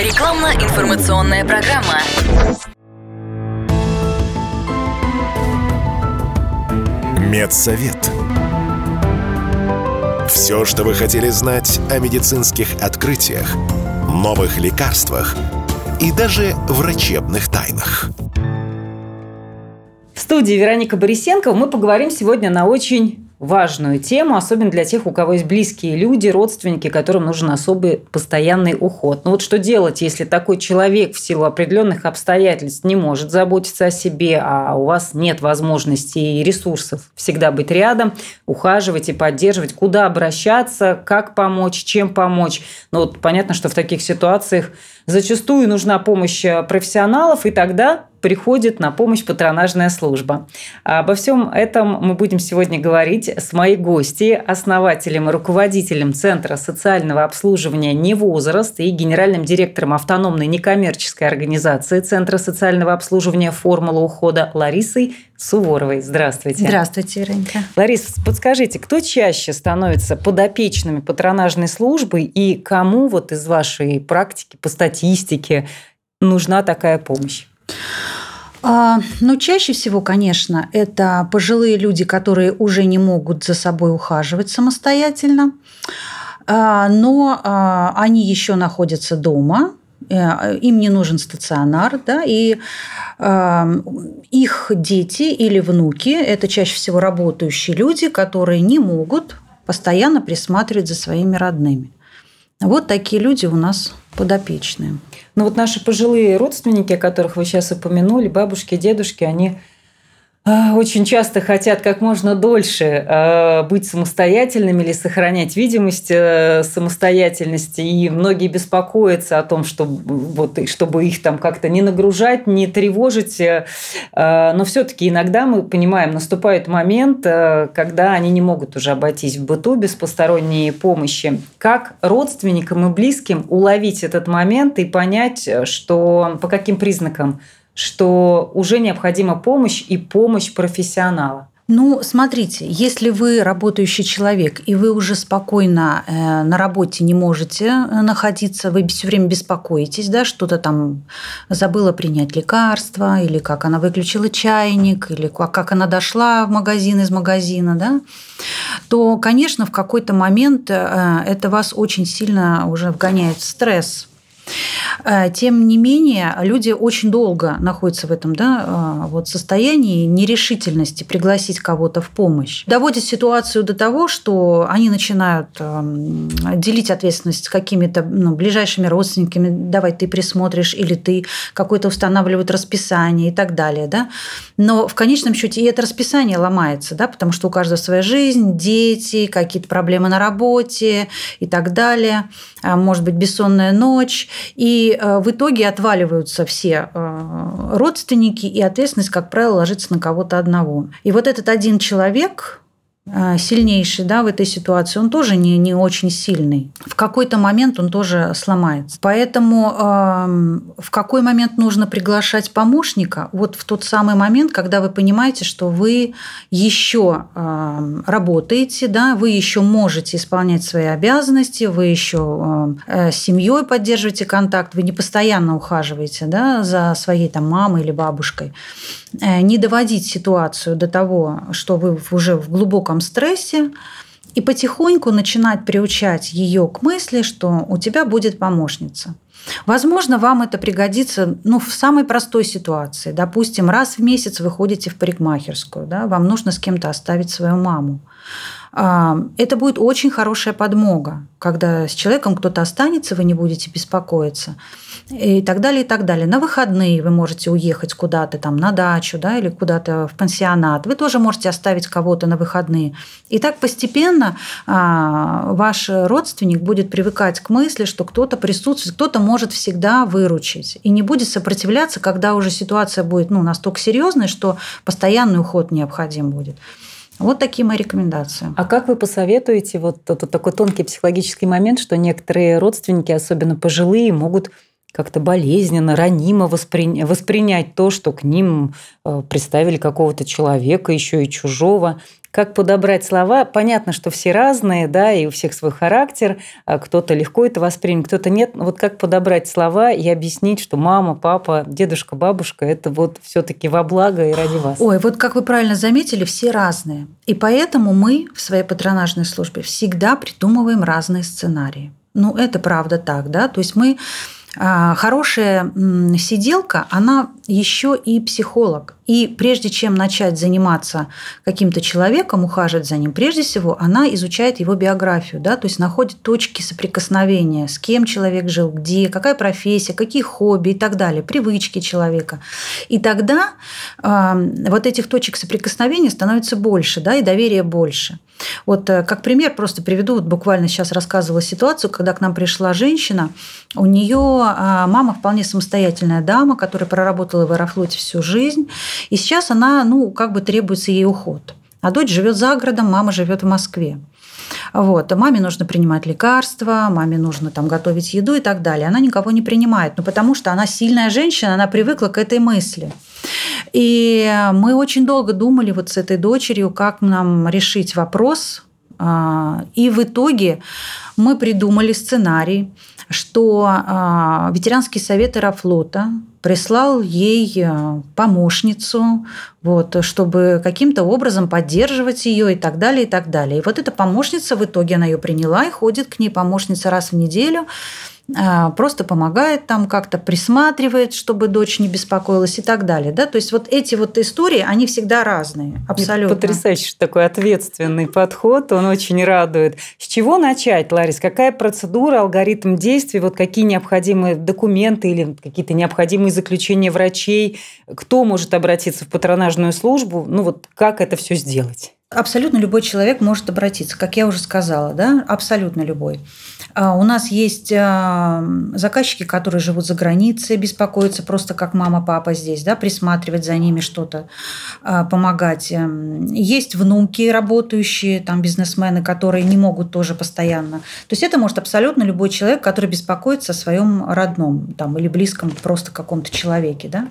Рекламно-информационная программа. Медсовет. Все, что вы хотели знать о медицинских открытиях, новых лекарствах и даже врачебных тайнах. В студии Вероника Борисенкова мы поговорим сегодня на очень важную тему, особенно для тех, у кого есть близкие люди, родственники, которым нужен особый постоянный уход. Но вот что делать, если такой человек в силу определенных обстоятельств не может заботиться о себе, а у вас нет возможности и ресурсов всегда быть рядом, ухаживать и поддерживать, куда обращаться, как помочь, чем помочь. Но вот понятно, что в таких ситуациях зачастую нужна помощь профессионалов, и тогда приходит на помощь патронажная служба. Обо всем этом мы будем сегодня говорить с моей гостьей, основателем и руководителем Центра социального обслуживания «Невозраст» и генеральным директором автономной некоммерческой организации Центра социального обслуживания «Формула ухода» Ларисой Суворовой. Здравствуйте. Здравствуйте, Вероника. Ларис, подскажите, кто чаще становится подопечными патронажной службы и кому вот из вашей практики по статистике нужна такая помощь? А, ну, чаще всего, конечно, это пожилые люди, которые уже не могут за собой ухаживать самостоятельно, а, но а, они еще находятся дома, э, им не нужен стационар, да, и их дети или внуки – это чаще всего работающие люди, которые не могут постоянно присматривать за своими родными. Вот такие люди у нас подопечные. Ну вот наши пожилые родственники, о которых вы сейчас упомянули, бабушки, дедушки, они очень часто хотят как можно дольше а, быть самостоятельными или сохранять видимость э, самостоятельности. И многие беспокоятся о том, что, вот, чтобы их там как-то не нагружать, не тревожить. Э, а, но все-таки иногда мы понимаем, наступает момент, э, когда они не могут уже обойтись в быту без посторонней помощи. Как родственникам и близким уловить этот момент и понять, что по каким признакам что уже необходима помощь и помощь профессионала. Ну, смотрите, если вы работающий человек, и вы уже спокойно э, на работе не можете э, находиться, вы все время беспокоитесь, да, что-то там забыла принять лекарство, или как она выключила чайник, или как она дошла в магазин из магазина, да, то, конечно, в какой-то момент э, это вас очень сильно уже вгоняет в стресс, тем не менее, люди очень долго находятся в этом да, э, вот состоянии нерешительности пригласить кого-то в помощь. Доводит ситуацию до того, что они начинают эм, делить ответственность с какими-то ну, ближайшими родственниками. Давай ты присмотришь, или ты какое-то устанавливают расписание и так далее. Да? Но в конечном счете и это расписание ломается, да, потому что у каждого своя жизнь, дети, какие-то проблемы на работе и так далее. А, может быть, бессонная ночь. И э, в итоге отваливаются все э, родственники, и ответственность, как правило, ложится на кого-то одного. И вот этот один человек, сильнейший да, в этой ситуации, он тоже не, не очень сильный. В какой-то момент он тоже сломается. Поэтому э, в какой момент нужно приглашать помощника? Вот в тот самый момент, когда вы понимаете, что вы еще э, работаете, да, вы еще можете исполнять свои обязанности, вы еще э, с семьей поддерживаете контакт, вы не постоянно ухаживаете да, за своей там, мамой или бабушкой. Э, не доводить ситуацию до того, что вы уже в глубоком стрессе, и потихоньку начинать приучать ее к мысли, что у тебя будет помощница. Возможно, вам это пригодится ну, в самой простой ситуации. Допустим, раз в месяц вы ходите в парикмахерскую, да, вам нужно с кем-то оставить свою маму. Это будет очень хорошая подмога, когда с человеком кто-то останется, вы не будете беспокоиться и так далее, и так далее. На выходные вы можете уехать куда-то там на дачу, да, или куда-то в пансионат. Вы тоже можете оставить кого-то на выходные. И так постепенно а, ваш родственник будет привыкать к мысли, что кто-то присутствует, кто-то может всегда выручить и не будет сопротивляться, когда уже ситуация будет ну, настолько серьезной, что постоянный уход необходим будет. Вот такие мои рекомендации. А как вы посоветуете, вот тут такой тонкий психологический момент, что некоторые родственники, особенно пожилые, могут как-то болезненно, ранимо воспри... воспринять то, что к ним э, представили какого-то человека, еще и чужого. Как подобрать слова? Понятно, что все разные, да, и у всех свой характер. А кто-то легко это воспримет, кто-то нет. Но вот как подобрать слова и объяснить, что мама, папа, дедушка, бабушка – это вот все-таки во благо и ради вас? Ой, вот как вы правильно заметили, все разные. И поэтому мы в своей патронажной службе всегда придумываем разные сценарии. Ну, это правда так, да. То есть мы хорошая сиделка, она еще и психолог. И прежде чем начать заниматься каким-то человеком, ухаживать за ним, прежде всего она изучает его биографию, да, то есть находит точки соприкосновения, с кем человек жил, где, какая профессия, какие хобби и так далее, привычки человека. И тогда э, вот этих точек соприкосновения становится больше, да, и доверия больше. Вот э, как пример просто приведу, вот буквально сейчас рассказывала ситуацию, когда к нам пришла женщина, у нее а, мама вполне самостоятельная дама, которая проработала в Аэрофлоте всю жизнь, и сейчас она, ну, как бы требуется ей уход. А дочь живет за городом, мама живет в Москве. Вот. Маме нужно принимать лекарства, маме нужно там готовить еду и так далее. Она никого не принимает, ну, потому что она сильная женщина, она привыкла к этой мысли. И мы очень долго думали вот с этой дочерью, как нам решить вопрос. А, и в итоге мы придумали сценарий, что а, ветеранский совет Аэрофлота прислал ей э, помощницу, вот, чтобы каким-то образом поддерживать ее и так далее, и так далее. И вот эта помощница, в итоге она ее приняла и ходит к ней помощница раз в неделю, а, просто помогает там как-то, присматривает, чтобы дочь не беспокоилась и так далее. Да? То есть вот эти вот истории, они всегда разные, абсолютно. Это потрясающий такой ответственный подход, он очень радует. С чего начать, Ларис? Какая процедура, алгоритм действий, вот какие необходимые документы или какие-то необходимые заключения врачей? Кто может обратиться в патронажную службу? Ну вот как это все сделать? Абсолютно любой человек может обратиться, как я уже сказала, да, абсолютно любой. А, у нас есть а, заказчики, которые живут за границей, беспокоятся просто как мама, папа здесь, да, присматривать за ними что-то, а, помогать. Эм, есть внуки работающие, там бизнесмены, которые не могут тоже постоянно. То есть это может абсолютно любой человек, который беспокоится о своем родном там, или близком просто каком-то человеке, да.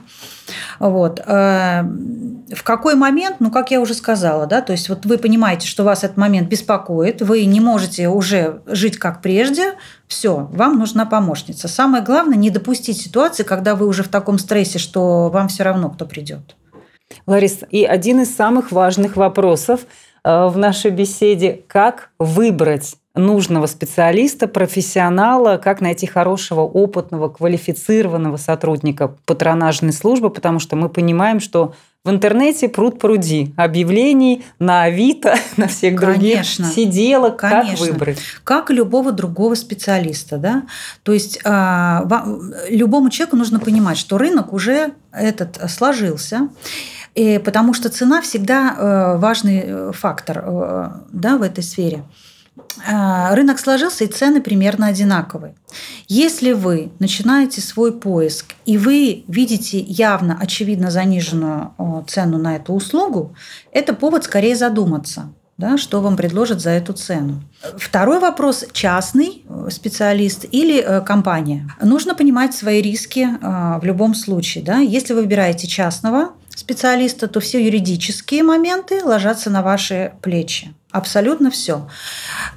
Вот. Э, в какой момент, ну, как я уже сказала, да, то есть вот вы понимаете, что вас этот момент беспокоит, вы не можете уже жить как прежде, все, вам нужна помощница. Самое главное, не допустить ситуации, когда вы уже в таком стрессе, что вам все равно, кто придет. Лариса, и один из самых важных вопросов э, в нашей беседе, как выбрать нужного специалиста, профессионала, как найти хорошего, опытного, квалифицированного сотрудника патронажной службы, потому что мы понимаем, что в интернете пруд пруди объявлений на Авито, на всех Конечно. других сиделок, Конечно. как выбрать. Как и любого другого специалиста. Да? То есть а, любому человеку нужно понимать, что рынок уже этот сложился, и потому что цена всегда э, важный э, фактор э, да, в этой сфере. А, рынок сложился, и цены примерно одинаковые. Если вы начинаете свой поиск, и вы видите явно, очевидно заниженную цену на эту услугу, это повод скорее задуматься да, что вам предложат за эту цену. Второй вопрос – частный э, специалист или э, компания. Нужно понимать свои риски э, в любом случае. Да? Если вы выбираете частного специалиста, то все юридические моменты ложатся на ваши плечи. Абсолютно все.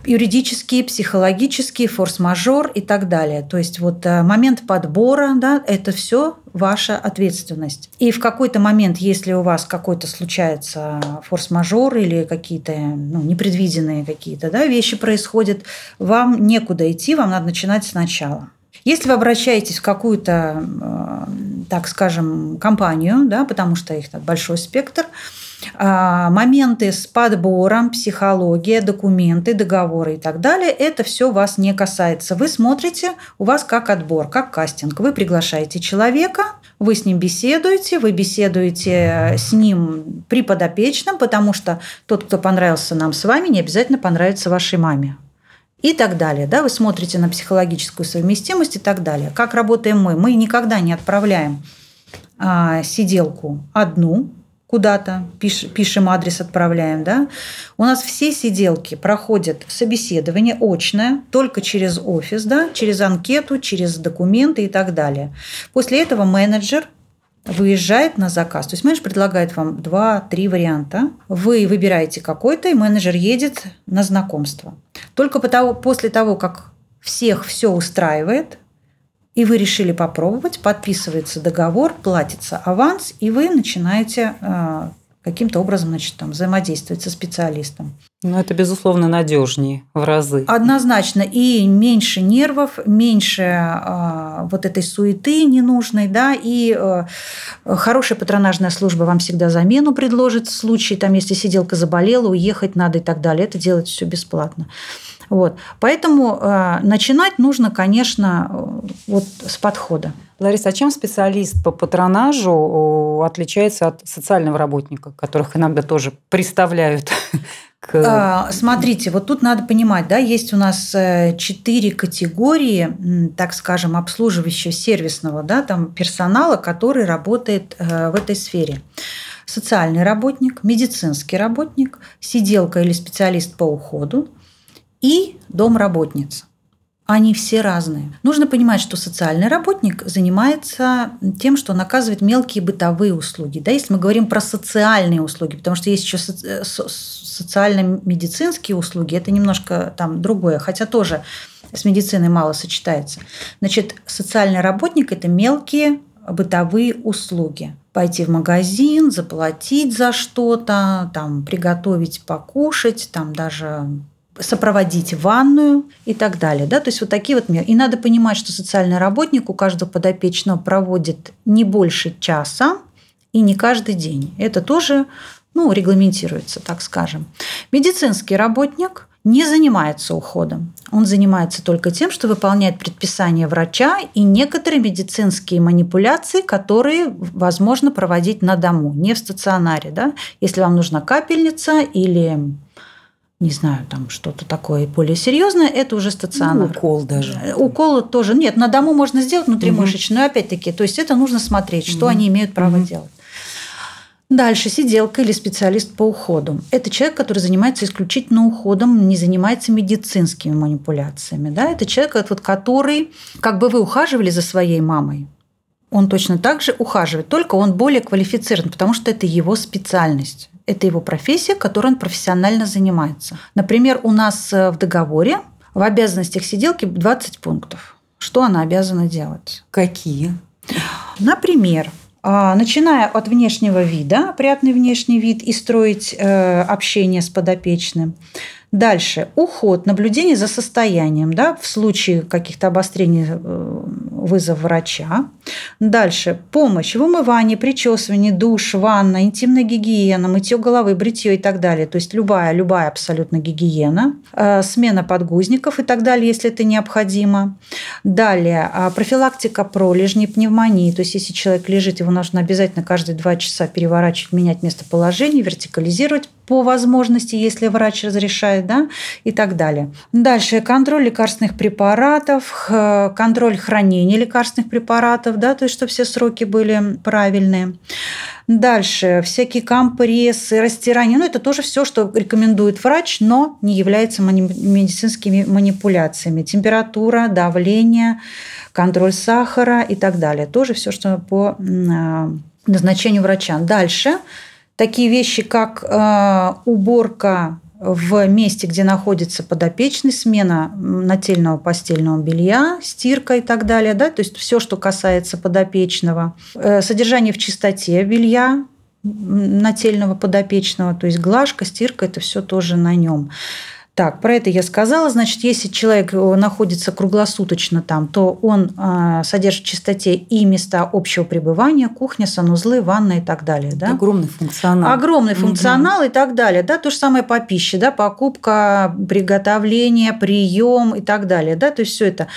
Юридические, психологические, форс-мажор и так далее. То есть вот э, момент подбора, да, это все ваша ответственность. И в какой-то момент, если у вас какой-то случается форс-мажор или какие-то ну, непредвиденные какие-то да, вещи происходят, вам некуда идти, вам надо начинать сначала. Если вы обращаетесь в какую-то, э, так скажем, компанию, да, потому что их так большой спектр, моменты с подбором, психология, документы, договоры и так далее, это все вас не касается. Вы смотрите, у вас как отбор, как кастинг. Вы приглашаете человека, вы с ним беседуете, вы беседуете с ним при подопечном, потому что тот, кто понравился нам с вами, не обязательно понравится вашей маме и так далее. Да? Вы смотрите на психологическую совместимость и так далее. Как работаем мы? Мы никогда не отправляем а, сиделку одну куда-то, пиш, пишем адрес, отправляем, да, у нас все сиделки проходят собеседование очное, только через офис, да, через анкету, через документы и так далее. После этого менеджер выезжает на заказ. То есть менеджер предлагает вам два-три варианта. Вы выбираете какой-то, и менеджер едет на знакомство. Только после того, как всех все устраивает, и вы решили попробовать, подписывается договор, платится аванс, и вы начинаете э, каким-то образом значит, там, взаимодействовать со специалистом. Ну, это, безусловно, надежнее в разы. Однозначно. И меньше нервов, меньше э, вот этой суеты ненужной, да, и э, хорошая патронажная служба вам всегда замену предложит в случае, там, если сиделка заболела, уехать надо и так далее. Это делать все бесплатно. Вот. Поэтому э, начинать нужно, конечно, э, вот с подхода. Лариса, а чем специалист по патронажу отличается от социального работника, которых иногда тоже представляют к... А, смотрите, вот тут надо понимать, да, есть у нас э, четыре категории, так скажем, обслуживающего сервисного да, там, персонала, который работает э, в этой сфере социальный работник, медицинский работник, сиделка или специалист по уходу, и домработница. Они все разные. Нужно понимать, что социальный работник занимается тем, что он оказывает мелкие бытовые услуги. Да, если мы говорим про социальные услуги, потому что есть еще э, социально-медицинские услуги, это немножко там другое, хотя тоже с медициной мало сочетается. Значит, социальный работник – это мелкие бытовые услуги. Пойти в магазин, заплатить за что-то, там, приготовить покушать, там даже сопроводить ванную и так далее. Да? То есть вот такие вот меры. И надо понимать, что социальный работник у каждого подопечного проводит не больше часа и не каждый день. Это тоже ну, регламентируется, так скажем. Медицинский работник не занимается уходом. Он занимается только тем, что выполняет предписания врача и некоторые медицинские манипуляции, которые возможно проводить на дому, не в стационаре. Да? Если вам нужна капельница или не знаю, там что-то такое более серьезное, это уже стационар. Ну, укол даже. Э, укол тоже. Нет, на дому можно сделать внутримышечно, угу. но опять-таки, то есть это нужно смотреть, что угу. они имеют право угу. делать. Дальше сиделка или специалист по уходу. Это человек, который занимается исключительно уходом, не занимается медицинскими манипуляциями. Да? Это человек, вот, который, как бы вы ухаживали за своей мамой, он точно так же ухаживает, только он более квалифицирован, потому что это его специальность это его профессия, которой он профессионально занимается. Например, у нас э, в договоре в обязанностях сиделки 20 пунктов. Что она обязана делать? Какие? Например, а, начиная от внешнего вида, опрятный внешний вид и строить э, общение с подопечным – Дальше уход, наблюдение за состоянием, да, в случае каких-то обострений э, вызов врача. Дальше помощь в умывании, причесывании, душ, ванна, интимная гигиена, мытье головы, бритье и так далее. То есть любая, любая абсолютно гигиена, э, смена подгузников и так далее, если это необходимо. Далее а, профилактика пролежней, пневмонии. То есть если человек лежит, его нужно обязательно каждые два часа переворачивать, менять местоположение, вертикализировать по возможности, если врач разрешает, да, и так далее. Дальше контроль лекарственных препаратов, контроль хранения лекарственных препаратов, да, то есть чтобы все сроки были правильные. Дальше всякие компрессы, растирания, ну это тоже все, что рекомендует врач, но не является медицинскими манипуляциями. Температура, давление, контроль сахара и так далее. Тоже все, что по а, назначению врача. Дальше такие вещи, как э, уборка в месте, где находится подопечный, смена нательного постельного белья, стирка и так далее, да, то есть все, что касается подопечного, э, содержание в чистоте белья нательного подопечного, то есть глажка, стирка, это все тоже на нем. Так, про это я сказала. Значит, если человек э, находится круглосуточно там, то он э, содержит в чистоте и места общего пребывания, кухня, санузлы, ванна и так далее. Да? Огромный функционал. Огромный функционал угу. и так далее. Да? То же самое по пище, да? покупка, приготовление, прием и так далее. Да? То есть все это.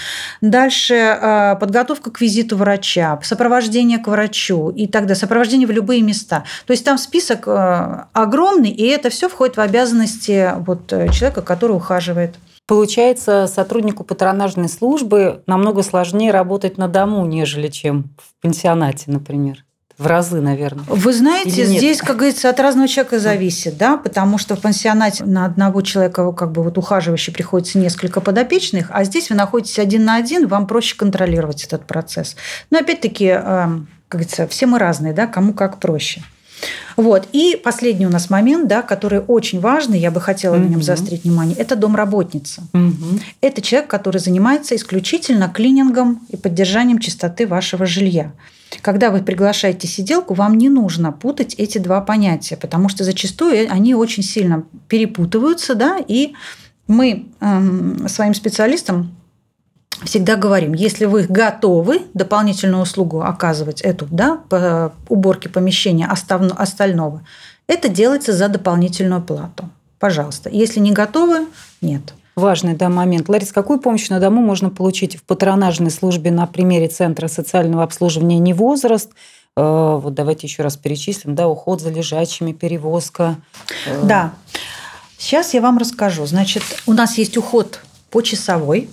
Дальше э, подготовка к визиту врача, сопровождение к врачу и так далее, сопровождение в любые места. То есть там список э, огромный, и это все входит в обязанности вот, человека, который ухаживает. Получается, сотруднику патронажной службы намного сложнее работать на дому, нежели чем в пенсионате, например. в разы, наверное. Вы знаете, здесь, как говорится, от разного человека зависит, да, потому что в пансионате на одного человека как бы вот ухаживающий приходится несколько подопечных, а здесь вы находитесь один на один, вам проще контролировать этот процесс. Но опять-таки, эм, как говорится, все мы разные, да, кому как проще. Вот. И последний у нас момент, да, который очень важный, я бы хотела угу. на нем заострить внимание, это домработница. Угу. Это человек, который занимается исключительно клинингом и поддержанием чистоты вашего жилья. Когда вы приглашаете сиделку, вам не нужно путать эти два понятия, потому что зачастую они очень сильно перепутываются, да, и мы э, своим специалистам всегда говорим, если вы готовы дополнительную услугу оказывать эту, да, по уборке помещения остального, это делается за дополнительную плату. Пожалуйста. Если не готовы, нет. Важный да, момент. Ларис, какую помощь на дому можно получить в патронажной службе на примере Центра социального обслуживания «Не возраст», э, вот давайте еще раз перечислим, да, уход за лежачими, перевозка. Э. Да. Сейчас я вам расскажу. Значит, у нас есть уход по часовой,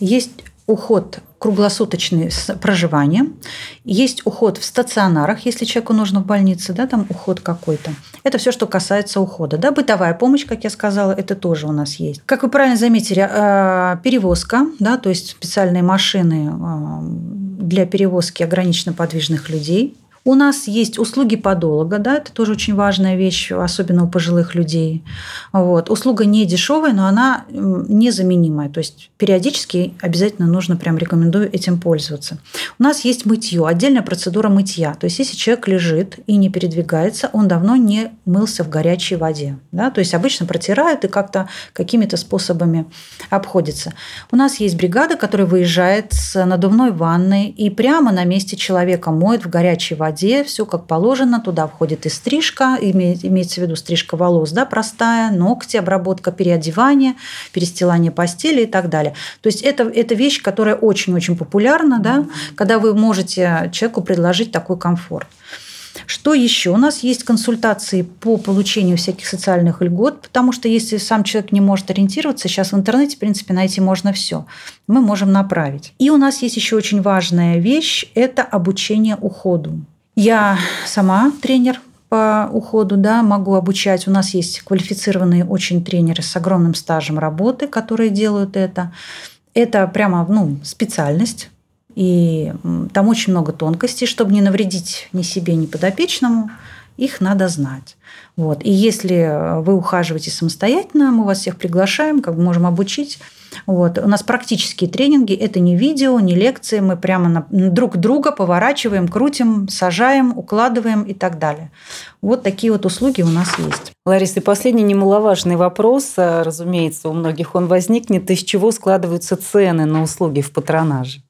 есть уход круглосуточный с проживанием, есть уход в стационарах, если человеку нужно в больнице, да, там уход какой-то. Это все, что касается ухода. Да, бытовая помощь, как я сказала, это тоже у нас есть. Как вы правильно заметили, а, перевозка, да, то есть специальные машины а, для перевозки ограниченно подвижных людей, у нас есть услуги подолога, да, это тоже очень важная вещь, особенно у пожилых людей. Вот. Услуга не дешевая, но она незаменимая. То есть периодически обязательно нужно, прям рекомендую этим пользоваться. У нас есть мытье, отдельная процедура мытья. То есть если человек лежит и не передвигается, он давно не мылся в горячей воде. Да? То есть обычно протирают и как-то какими-то способами обходится. У нас есть бригада, которая выезжает с надувной ванной и прямо на месте человека моет в горячей воде воде, все как положено, туда входит и стрижка, имеется в виду стрижка волос, да, простая, ногти, обработка переодевания, перестилание постели и так далее. То есть это, это вещь, которая очень-очень популярна, да, когда вы можете человеку предложить такой комфорт. Что еще? У нас есть консультации по получению всяких социальных льгот, потому что если сам человек не может ориентироваться, сейчас в интернете, в принципе, найти можно все. Мы можем направить. И у нас есть еще очень важная вещь – это обучение уходу. Я сама тренер по уходу, да, могу обучать. У нас есть квалифицированные очень тренеры с огромным стажем работы, которые делают это. Это прямо ну, специальность. И там очень много тонкостей, чтобы не навредить ни себе, ни подопечному. Их надо знать. Вот. И если вы ухаживаете самостоятельно, мы вас всех приглашаем, как бы можем обучить вот. У нас практические тренинги, это не видео, не лекции, мы прямо на, друг друга поворачиваем, крутим, сажаем, укладываем и так далее. Вот такие вот услуги у нас есть. Лариса, и последний немаловажный вопрос, а, разумеется, у многих он возникнет. Из чего складываются цены на услуги в патронаже?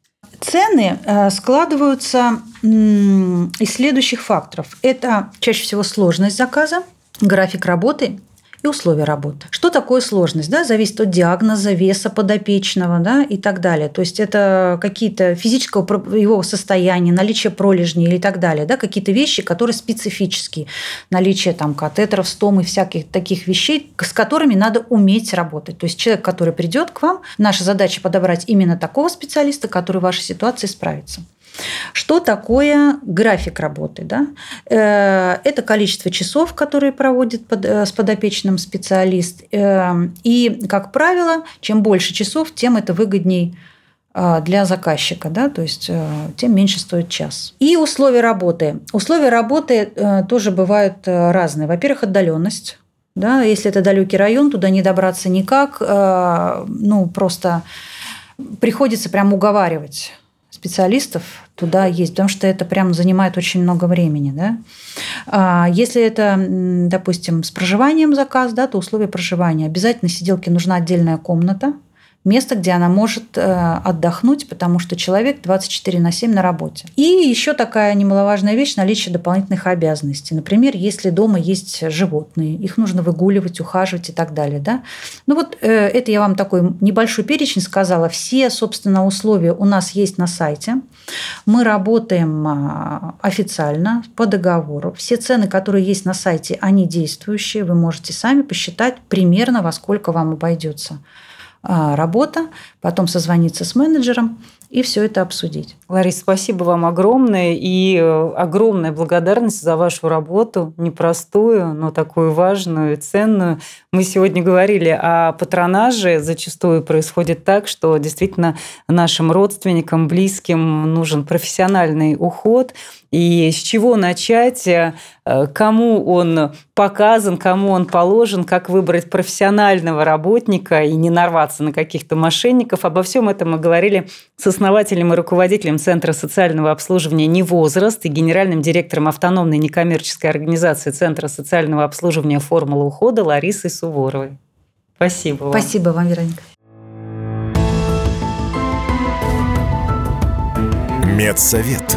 Цены э, складываются из следующих факторов. Это чаще всего сложность заказа, график работы и условия работы. Что такое сложность? Да? Зависит от диагноза, веса подопечного да? и так далее. То есть это какие-то физического его состояния, наличие пролежней и так далее. Да? Какие-то вещи, которые специфические. Наличие там, катетеров, стом и всяких таких вещей, с которыми надо уметь работать. То есть человек, который придет к вам, наша задача подобрать именно такого специалиста, который в вашей ситуации справится. Что такое график работы? Да? Э, это количество часов, которые проводит э, с подопечным специалист. Э, и, как правило, чем больше часов, тем это выгодней для заказчика, да, то есть тем меньше стоит час. И условия работы. Условия работы тоже бывают разные. Во-первых, отдаленность. Да, если это далекий район, туда не добраться никак. Ну, просто приходится прям уговаривать специалистов туда есть, потому что это прям занимает очень много времени. Да? А если это, допустим, с проживанием заказ, да, то условия проживания. Обязательно сиделке нужна отдельная комната, место, где она может э, отдохнуть, потому что человек 24 на 7 на работе. И еще такая немаловажная вещь – наличие дополнительных обязанностей. Например, если дома есть животные, их нужно выгуливать, ухаживать и так далее. Да? Ну вот э, это я вам такой небольшой перечень сказала. Все, собственно, условия у нас есть на сайте. Мы работаем а, официально по договору. Все цены, которые есть на сайте, они действующие. Вы можете сами посчитать примерно, во сколько вам обойдется работа, потом созвониться с менеджером и все это обсудить. Лариса, спасибо вам огромное и э, огромная благодарность за вашу работу, непростую, но такую важную и ценную. Мы сегодня говорили о патронаже. Зачастую происходит так, что действительно нашим родственникам, близким нужен профессиональный уход. И с чего начать, э, кому он показан, кому он положен, как выбрать профессионального работника и не нарваться на каких-то мошенников. Обо всем этом мы говорили с основателем и руководителем Центра социального обслуживания «Не возраст» и генеральным директором автономной некоммерческой организации Центра социального обслуживания «Формула ухода» Ларисой Суворовой. Спасибо вам. Спасибо вам, Вероника. Медсовет.